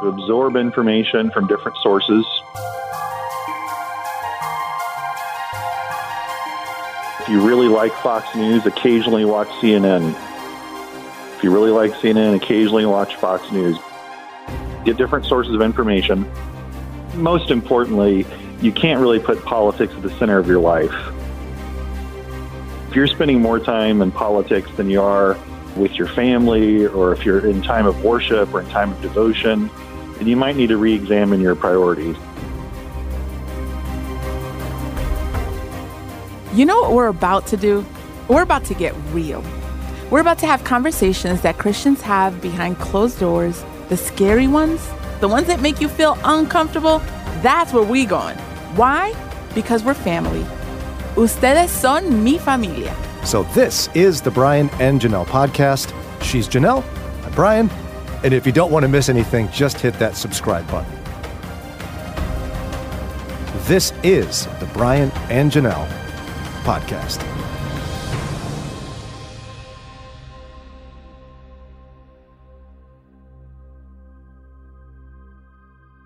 to absorb information from different sources. If you really like Fox News, occasionally watch CNN. If you really like CNN, occasionally watch Fox News. Get different sources of information. Most importantly, you can't really put politics at the center of your life. If you're spending more time in politics than you are with your family, or if you're in time of worship or in time of devotion, then you might need to re examine your priorities. You know what we're about to do? We're about to get real. We're about to have conversations that Christians have behind closed doors, the scary ones, the ones that make you feel uncomfortable. That's where we're going. Why? Because we're family. Ustedes son mi familia. So this is the Brian and Janelle podcast. She's Janelle, I'm Brian, and if you don't want to miss anything, just hit that subscribe button. This is the Brian and Janelle podcast.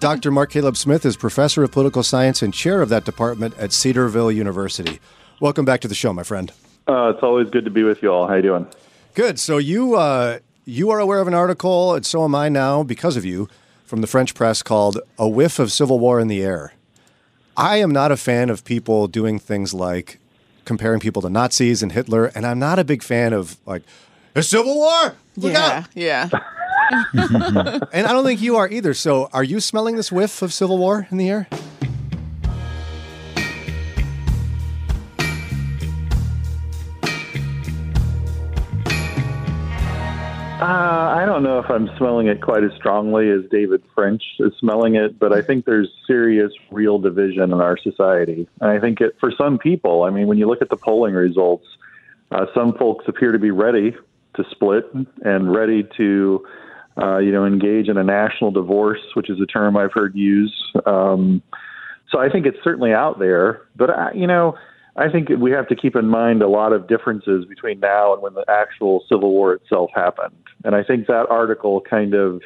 Dr. Mark Caleb Smith is professor of political science and chair of that department at Cedarville University. Welcome back to the show, my friend. Uh, it's always good to be with you all. How you doing? Good. So you uh, you are aware of an article, and so am I now because of you, from the French press called "A Whiff of Civil War in the Air." I am not a fan of people doing things like comparing people to Nazis and Hitler, and I'm not a big fan of like a civil war. Look yeah, out!" yeah. and I don't think you are either. So, are you smelling this whiff of civil war in the air? Don't know if I'm smelling it quite as strongly as David French is smelling it, but I think there's serious, real division in our society. And I think it, for some people, I mean, when you look at the polling results, uh, some folks appear to be ready to split and ready to, uh, you know, engage in a national divorce, which is a term I've heard used. Um, so I think it's certainly out there, but I, you know, I think we have to keep in mind a lot of differences between now and when the actual Civil War itself happened. And I think that article kind of,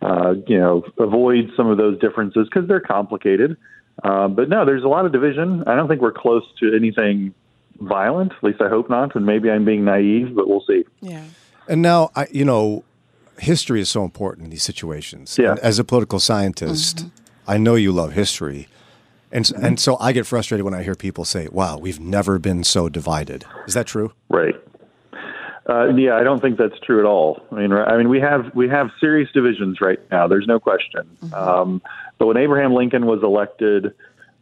uh, you know, avoids some of those differences because they're complicated. Um, but no, there's a lot of division. I don't think we're close to anything violent. At least I hope not. And maybe I'm being naive, but we'll see. Yeah. And now, I, you know, history is so important in these situations. Yeah. And as a political scientist, I know you love history. And, s and so I get frustrated when I hear people say, wow, we've never been so divided. Is that true? Right. Uh, yeah, I don't think that's true at all. I mean, I mean, we have we have serious divisions right now. There's no question. Um, but when Abraham Lincoln was elected,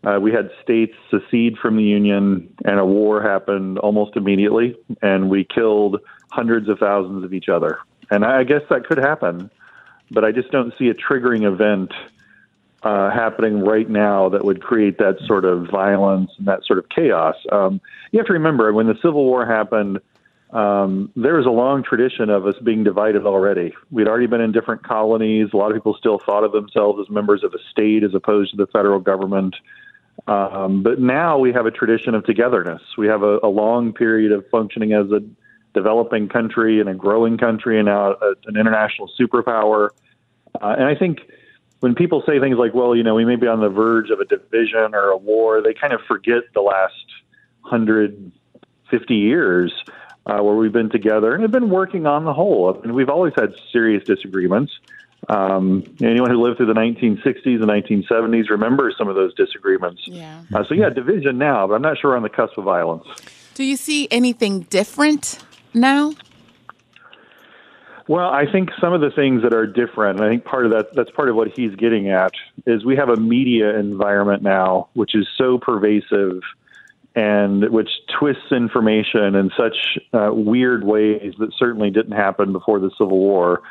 uh, we had states secede from the Union, and a war happened almost immediately, and we killed hundreds of thousands of each other. And I guess that could happen, but I just don't see a triggering event uh, happening right now that would create that sort of violence and that sort of chaos. Um, you have to remember when the Civil War happened, um, there was a long tradition of us being divided already. We'd already been in different colonies. A lot of people still thought of themselves as members of a state as opposed to the federal government. Um, but now we have a tradition of togetherness. We have a, a long period of functioning as a developing country and a growing country and now a, an international superpower. Uh, and I think when people say things like, well, you know, we may be on the verge of a division or a war, they kind of forget the last 150 years uh, where we've been together and have been working on the whole. And we've always had serious disagreements. Um, anyone who lived through the 1960s and 1970s remembers some of those disagreements. Yeah. Uh, so, yeah, division now, but I'm not sure we're on the cusp of violence. Do you see anything different now? Well, I think some of the things that are different, and I think part of that that's part of what he's getting at is we have a media environment now which is so pervasive and which twists information in such uh, weird ways that certainly didn't happen before the Civil War.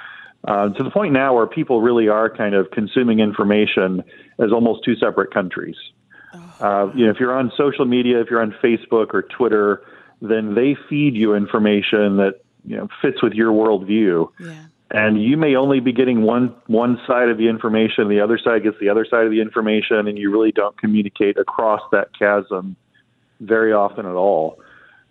Uh, to the point now where people really are kind of consuming information as almost two separate countries. Uh, you know, if you're on social media, if you're on Facebook or Twitter, then they feed you information that you know fits with your worldview. Yeah. And you may only be getting one one side of the information, the other side gets the other side of the information, and you really don't communicate across that chasm very often at all.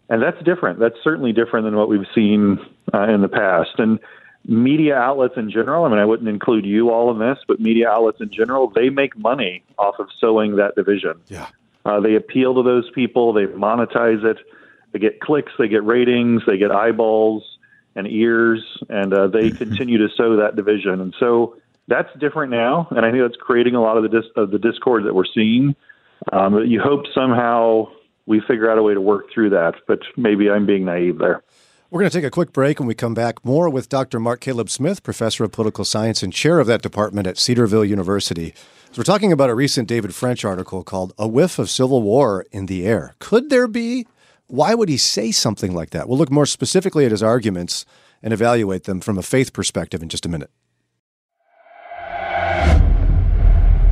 And that's different. That's certainly different than what we've seen uh, in the past. And media outlets in general, I mean, I wouldn't include you all in this, but media outlets in general, they make money off of sowing that division. Yeah. Uh, they appeal to those people, they monetize it, they get clicks, they get ratings, they get eyeballs and ears, and uh, they continue to sow that division. And so that's different now, and I think that's creating a lot of the dis- of the discord that we're seeing. Um, you hope somehow we figure out a way to work through that, but maybe I'm being naive there. We're going to take a quick break. When we come back, more with Dr. Mark Caleb Smith, professor of political science and chair of that department at Cedarville University. So we're talking about a recent David French article called "A Whiff of Civil War in the Air." Could there be? Why would he say something like that? We'll look more specifically at his arguments and evaluate them from a faith perspective in just a minute.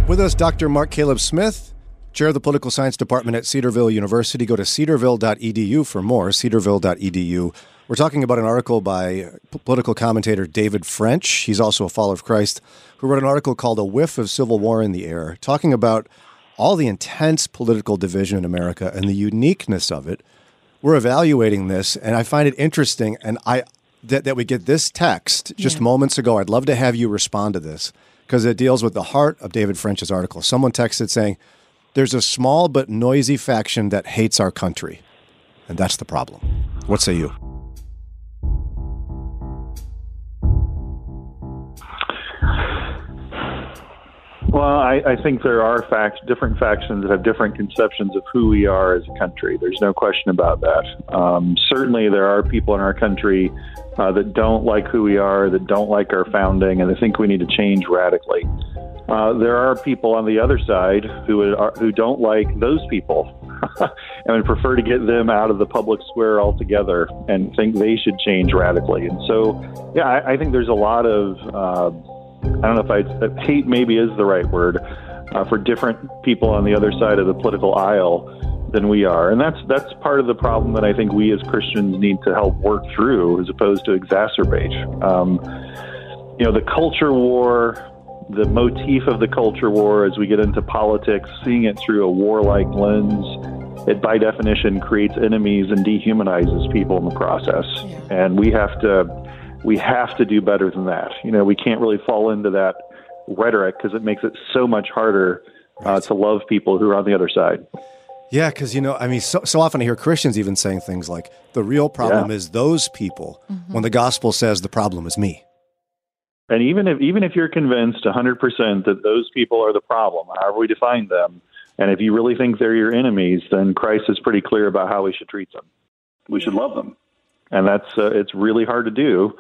With us, Dr. Mark Caleb Smith, chair of the political science department at Cedarville University. Go to cedarville.edu for more. Cedarville.edu. We're talking about an article by political commentator David French. He's also a follower of Christ, who wrote an article called A Whiff of Civil War in the Air, talking about all the intense political division in America and the uniqueness of it. We're evaluating this, and I find it interesting. And I that, that we get this text just Yeah. moments ago. I'd love to have you respond to this because it deals with the heart of David French's article. Someone texted saying, There's a small but noisy faction that hates our country. And that's the problem. What say you? Well, I, I think there are different factions that have different conceptions of who we are as a country. There's no question about that. Um, certainly, there are people in our country uh, that don't like who we are, that don't like our founding, and they think we need to change radically. Uh, there are people on the other side who are, who don't like those people and would prefer to get them out of the public square altogether and think they should change radically. And so, yeah, I, I think there's a lot of uh, I don't know if I hate maybe is the right word uh, for different people on the other side of the political aisle than we are, and that's that's part of the problem that I think we as Christians need to help work through, as opposed to exacerbate. Um, you know, the culture war, the motif of the culture war, as we get into politics, seeing it through a warlike lens, it by definition creates enemies and dehumanizes people in the process, Yeah. and we have to we have to do better than that. You know, we can't really fall into that rhetoric because it makes it so much harder uh, to love people who are on the other side. Yeah, because, you know, I mean, so, so often I hear Christians even saying things like, the real problem Yeah. is those people, when the gospel says the problem is me. And even if even if you're convinced 100% that those people are the problem, however we define them, and if you really think they're your enemies, then Christ is pretty clear about how we should treat them. We should love them, and that's uh, it's really hard to do,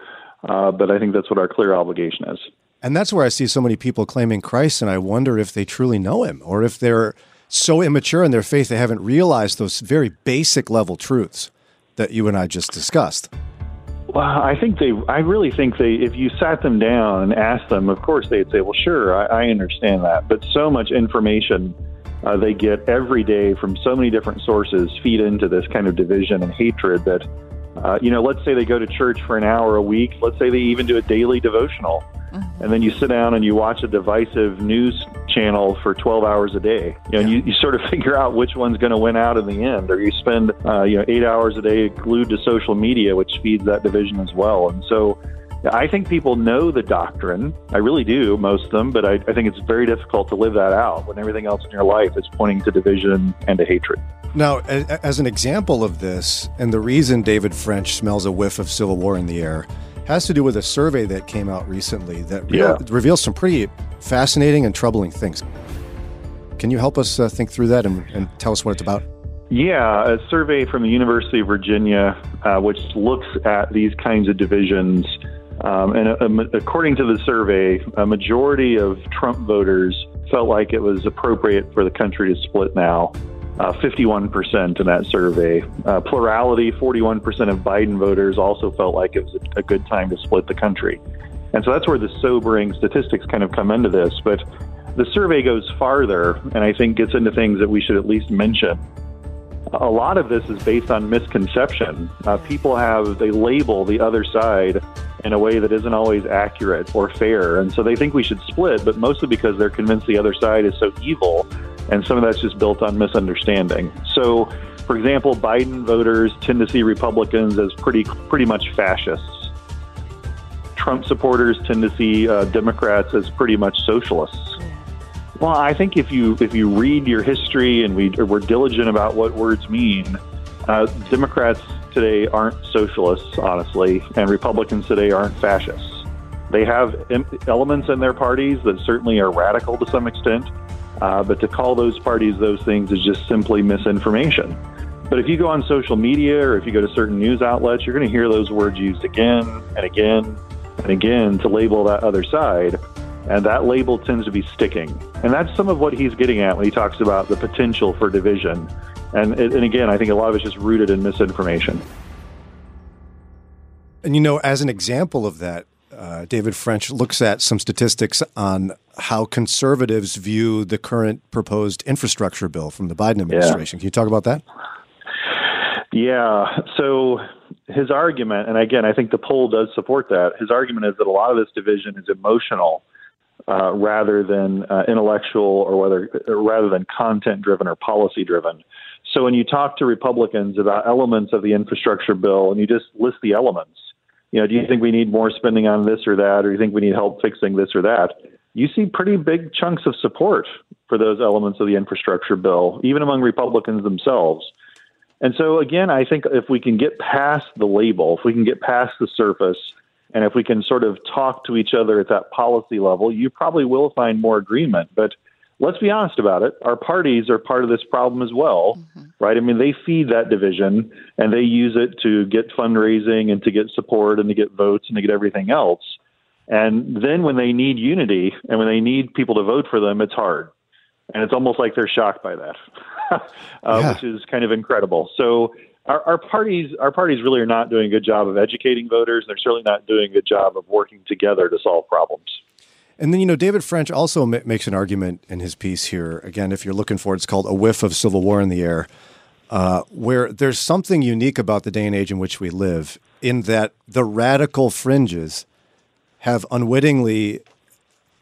uh, but I think that's what our clear obligation is. And that's where I see so many people claiming Christ, and I wonder if they truly know him or if they're so immature in their faith they haven't realized those very basic level truths that you and I just discussed. Well, I think they. I really think they. If you sat them down and asked them, of course they'd say, "Well, sure, I, I understand that." But so much information uh, they get every day from so many different sources feed into this kind of division and hatred that, uh, you know, let's say they go to church for an hour a week. Let's say they even do a daily devotional, and then you sit down and you watch a divisive news channel for 12 hours a day. You know, and you, you sort of figure out which one's going to win out in the end, or you spend, uh, you know, eight hours a day glued to social media, which feeds that division as well. And so, I think people know the doctrine. I really do, most of them, but I, I think it's very difficult to live that out when everything else in your life is pointing to division and to hatred. Now, as an example of this, and the reason David French smells a whiff of civil war in the air has to do with a survey that came out recently that re- Yeah. reveals some pretty fascinating and troubling things. Can you help us uh, think through that and, and tell us what it's about? Yeah, a survey from the University of Virginia, uh, which looks at these kinds of divisions. Um, and uh, um, according to the survey, a majority of Trump voters felt like it was appropriate for the country to split now. Uh, 51% in that survey. Uh, plurality, 41% of Biden voters also felt like it was a, good time to split the country. And so that's where the sobering statistics kind of come into this. But the survey goes farther and I think gets into things that we should at least mention a lot of this is based on misconception. Uh, people have they label the other side in a way that isn't always accurate or fair, and so they think we should split, but mostly because they're convinced the other side is so evil, and some of that's just built on misunderstanding. So, for example, Biden voters tend to see Republicans as pretty pretty much fascists. Trump supporters tend to see uh, Democrats as pretty much socialists. Well, I think if you if you read your history and we we're diligent about what words mean, uh, Democrats today aren't socialists, honestly, and Republicans today aren't fascists. They have elements in their parties that certainly are radical to some extent, uh, but to call those parties those things is just simply misinformation. But if you go on social media or if you go to certain news outlets, you're going to hear those words used again and again and again to label that other side. And that label tends to be sticking. And that's some of what he's getting at when he talks about the potential for division. And, and again, I think a lot of it's just rooted in misinformation. And you know, as an example of that, uh, David French looks at some statistics on how conservatives view the current proposed infrastructure bill from the Biden administration. Yeah. Can you talk about that? Yeah. So his argument, and again, I think the poll does support that. His argument is that a lot of this division is emotional uh, rather than uh, intellectual, or whether or rather than content driven or policy driven. So when you talk to Republicans about elements of the infrastructure bill, and you just list the elements, you know, do you think we need more spending on this or that, or do you think we need help fixing this or that? You see pretty big chunks of support for those elements of the infrastructure bill, even among Republicans themselves. And so, again, I think if we can get past the label, if we can get past the surface, and if we can sort of talk to each other at that policy level, you probably will find more agreement. But let's be honest about it. Our parties are part of this problem as well, mm-hmm. right? I mean, they feed that division and they use it to get fundraising and to get support and to get votes and to get everything else. And then when they need unity and when they need people to vote for them, it's hard. And it's almost like they're shocked by that, uh, yeah. which is kind of incredible. So our, our, parties, our parties really are not doing a good job of educating voters. They're certainly not doing a good job of working together to solve problems. And then, you know, David French also m- makes an argument in his piece here. Again, if you're looking for it, it's called A Whiff of Civil War in the Air, uh, where there's something unique about the day and age in which we live, in that the radical fringes have unwittingly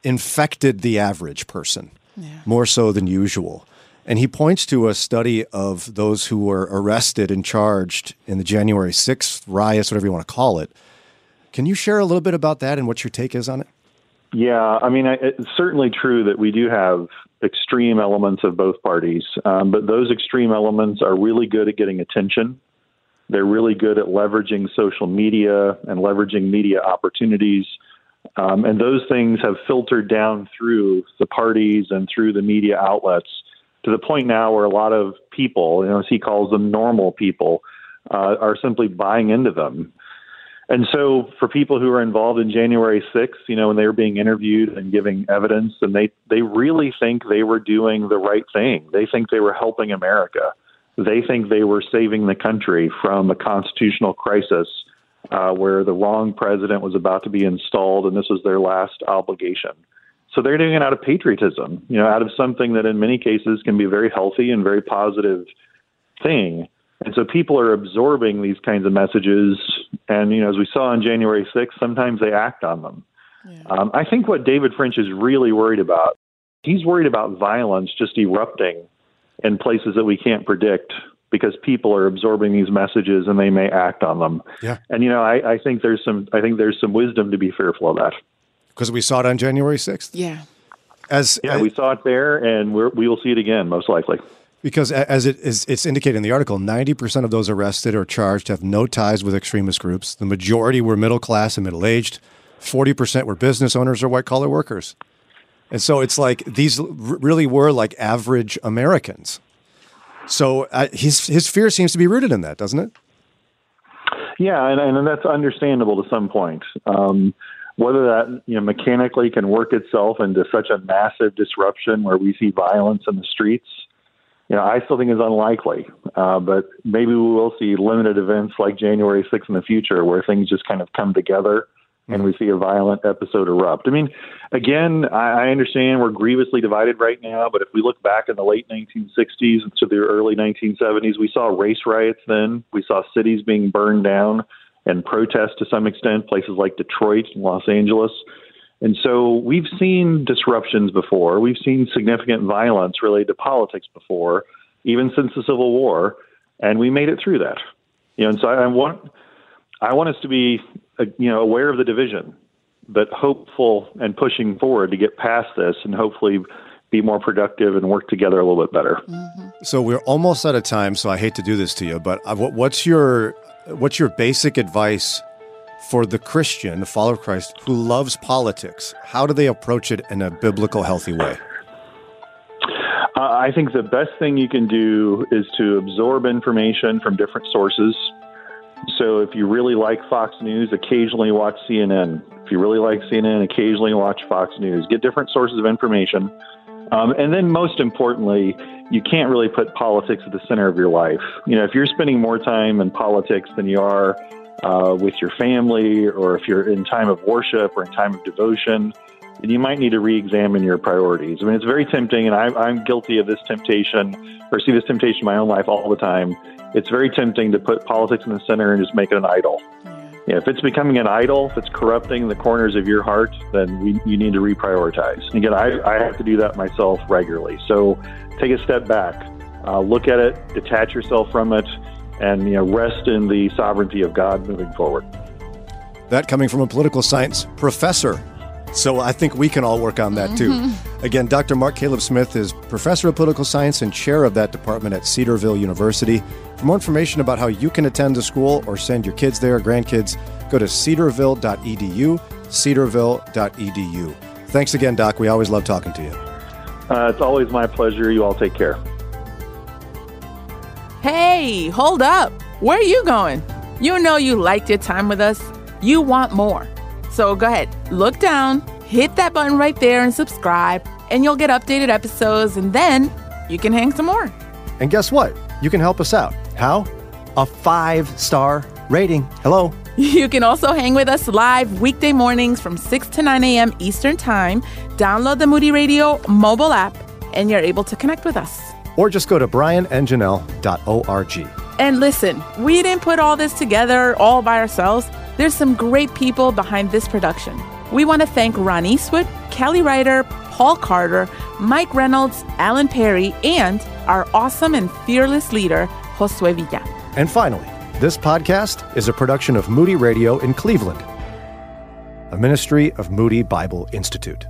infected the average person yeah. more so than usual. And he points to a study of those who were arrested and charged in the January 6th riots, whatever you want to call it. Can you share a little bit about that and what your take is on it? Yeah, I mean, it's certainly true that we do have extreme elements of both parties, um, but those extreme elements are really good at getting attention. They're really good at leveraging social media and leveraging media opportunities. Um, and those things have filtered down through the parties and through the media outlets to the point now where a lot of people, you know, as he calls them normal people, uh, are simply buying into them. And so, for people who are involved in January 6th, you know, when they were being interviewed and giving evidence, and they they really think they were doing the right thing. They think they were helping America. They think they were saving the country from a constitutional crisis uh, where the wrong president was about to be installed, and this was their last obligation. So they're doing it out of patriotism, you know, out of something that in many cases can be a very healthy and very positive thing. And so people are absorbing these kinds of messages. And, you know, as we saw on January 6th, sometimes they act on them. Yeah. Um, I think what David French is really worried about, he's worried about violence just erupting in places that we can't predict because people are absorbing these messages and they may act on them. Yeah. And, you know, I, I think there's some, I think there's some wisdom to be fearful of that. Because we saw it on January 6th. Yeah. As, yeah, we saw it there and we're, we will see it again, most likely. Because as it is, it's indicated in the article, 90% of those arrested or charged have no ties with extremist groups. The majority were middle class and middle aged. 40% were business owners or white collar workers. And so it's like these really were like average Americans. So uh, his, his fear seems to be rooted in that, doesn't it? Yeah, and, and that's understandable to some point. Um, whether that you know mechanically can work itself into such a massive disruption where we see violence in the streets you know, I still think is unlikely. Uh, but maybe we will see limited events like January 6th in the future where things just kind of come together and we see a violent episode erupt. I mean, again, I, I understand we're grievously divided right now, but if we look back in the late 1960s to the early 1970s, we saw race riots then. We saw cities being burned down and protests to some extent, places like Detroit and Los Angeles. And so we've seen disruptions before. We've seen significant violence related to politics before, even since the Civil War, and we made it through that. You know, and so I want I want us to be uh, you know aware of the division. but hopeful and pushing forward to get past this and hopefully be more productive and work together a little bit better. Mm-hmm. So we're almost out of time. So I hate to do this to you, but uh, what's your what's your basic advice for the Christian, the follower of Christ, who loves politics? How do they approach it in a biblical, healthy way? Uh, I think the best thing you can do is to absorb information from different sources. So if you really like Fox News, occasionally watch CNN. If you really like CNN, occasionally watch Fox News. Get different sources of information. Um, and then, most importantly, you can't really put politics at the center of your life. You know, if you're spending more time in politics than you are uh, with your family, or if you're in time of worship or in time of devotion, then you might need to re-examine your priorities. I mean, it's very tempting, and I, I'm guilty of this temptation, or see this temptation in my own life all the time. It's very tempting to put politics in the center and just make it an idol. Yeah, if it's becoming an idol, if it's corrupting the corners of your heart, then we, you need to reprioritize. Again, I, I have to do that myself regularly. So take a step back, uh, look at it, detach yourself from it, and you know rest in the sovereignty of God moving forward. That coming from a political science professor. So I think we can all work on that too. Mm-hmm. Again, Dr. Mark Caleb Smith is professor of political science and chair of that department at Cedarville University. For more information about how you can attend the school or send your kids there, grandkids, go to cedarville.edu, cedarville.edu. Thanks again, Doc. We always love talking to you. Uh, it's always my pleasure. You all take care. Hey, hold up. Where are you going? You know you liked your time with us. You want more. So go ahead, look down, hit that button right there and subscribe, and you'll get updated episodes, and then you can hang some more. And guess what? You can help us out. How? A five star rating. Hello. You can also hang with us live weekday mornings from 6 to 9 a.m. Eastern Time. Download the Moody Radio mobile app, and you're able to connect with us. Or just go to brianandjanelle.org. And listen, we didn't put all this together all by ourselves. There's some great people behind this production. We want to thank Ron Eastwood, Kelly Ryder, Paul Carter, Mike Reynolds, Alan Perry, and our awesome and fearless leader, Josue Villa. And finally, this podcast is a production of Moody Radio in Cleveland, a ministry of Moody Bible Institute.